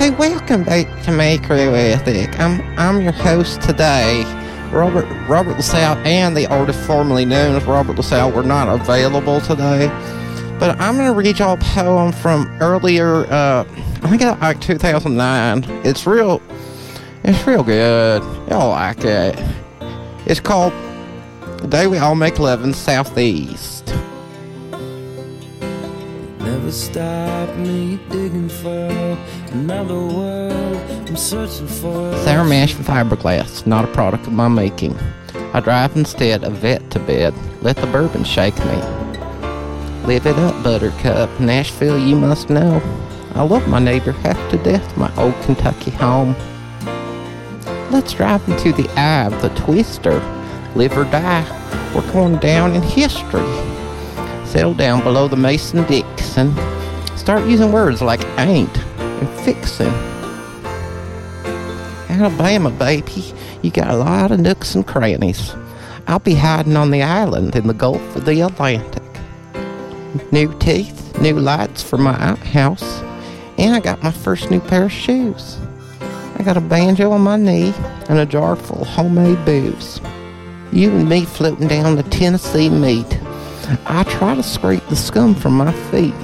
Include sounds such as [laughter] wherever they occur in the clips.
Hey, welcome back to Macro Ethic. I'm I'm your host today. Robert Robert LaSalle and the artist formerly known as Robert LaSalle were not available today. But I'm gonna read y'all a poem from earlier uh I think it's like 2009. It's real it's real good. Y'all like it. It's called The Day We All Make Love in Southeast. Never stop me digging for another world. I'm searching for. Sour mash fiberglass, not a product of my making. I drive instead a vet to bed. Let the bourbon shake me. Live it up, Buttercup. Nashville, you must know. I love my neighbor half to death, my old Kentucky home. Let's drive into the eye of the twister. Live or die. We're going down in history. Settle down below the Mason Dixon. Start using words like ain't and fixin'. Alabama, baby, you got a lot of nooks and crannies. I'll be hiding on the island in the Gulf of the Atlantic. New teeth, new lights for my outhouse, and I got my first new pair of shoes. I got a banjo on my knee and a jar full of homemade booze. You and me floating down the Tennessee meat. I try to scrape the scum from my feet.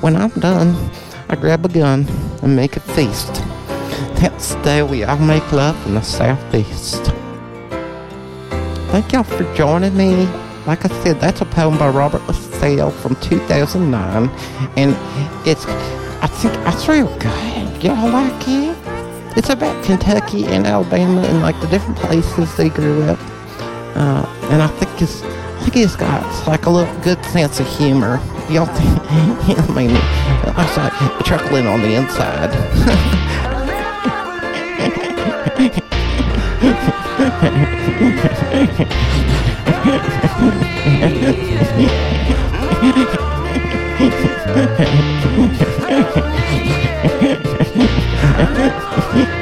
When I'm done, I grab a gun and make a feast. That's the day we all make love in the southeast. Thank y'all for joining me. Like I said, that's a poem by Robert LaSalle from 2009, and it's I think it's real good. Y'all like it? It's about Kentucky and Alabama and like the different places they grew up, uh, and I think it's Think it's got like a little good sense of humor. Y'all [laughs] think? I mean, I was like chuckling on the inside. [laughs]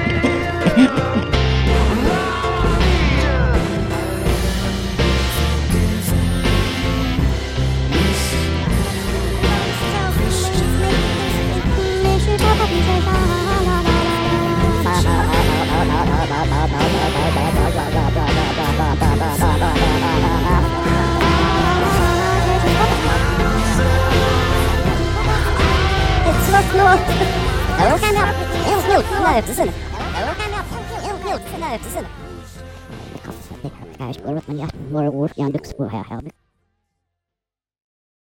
Ich bin nicht mehr so gut wie ein Dix vorher, Herr Dix.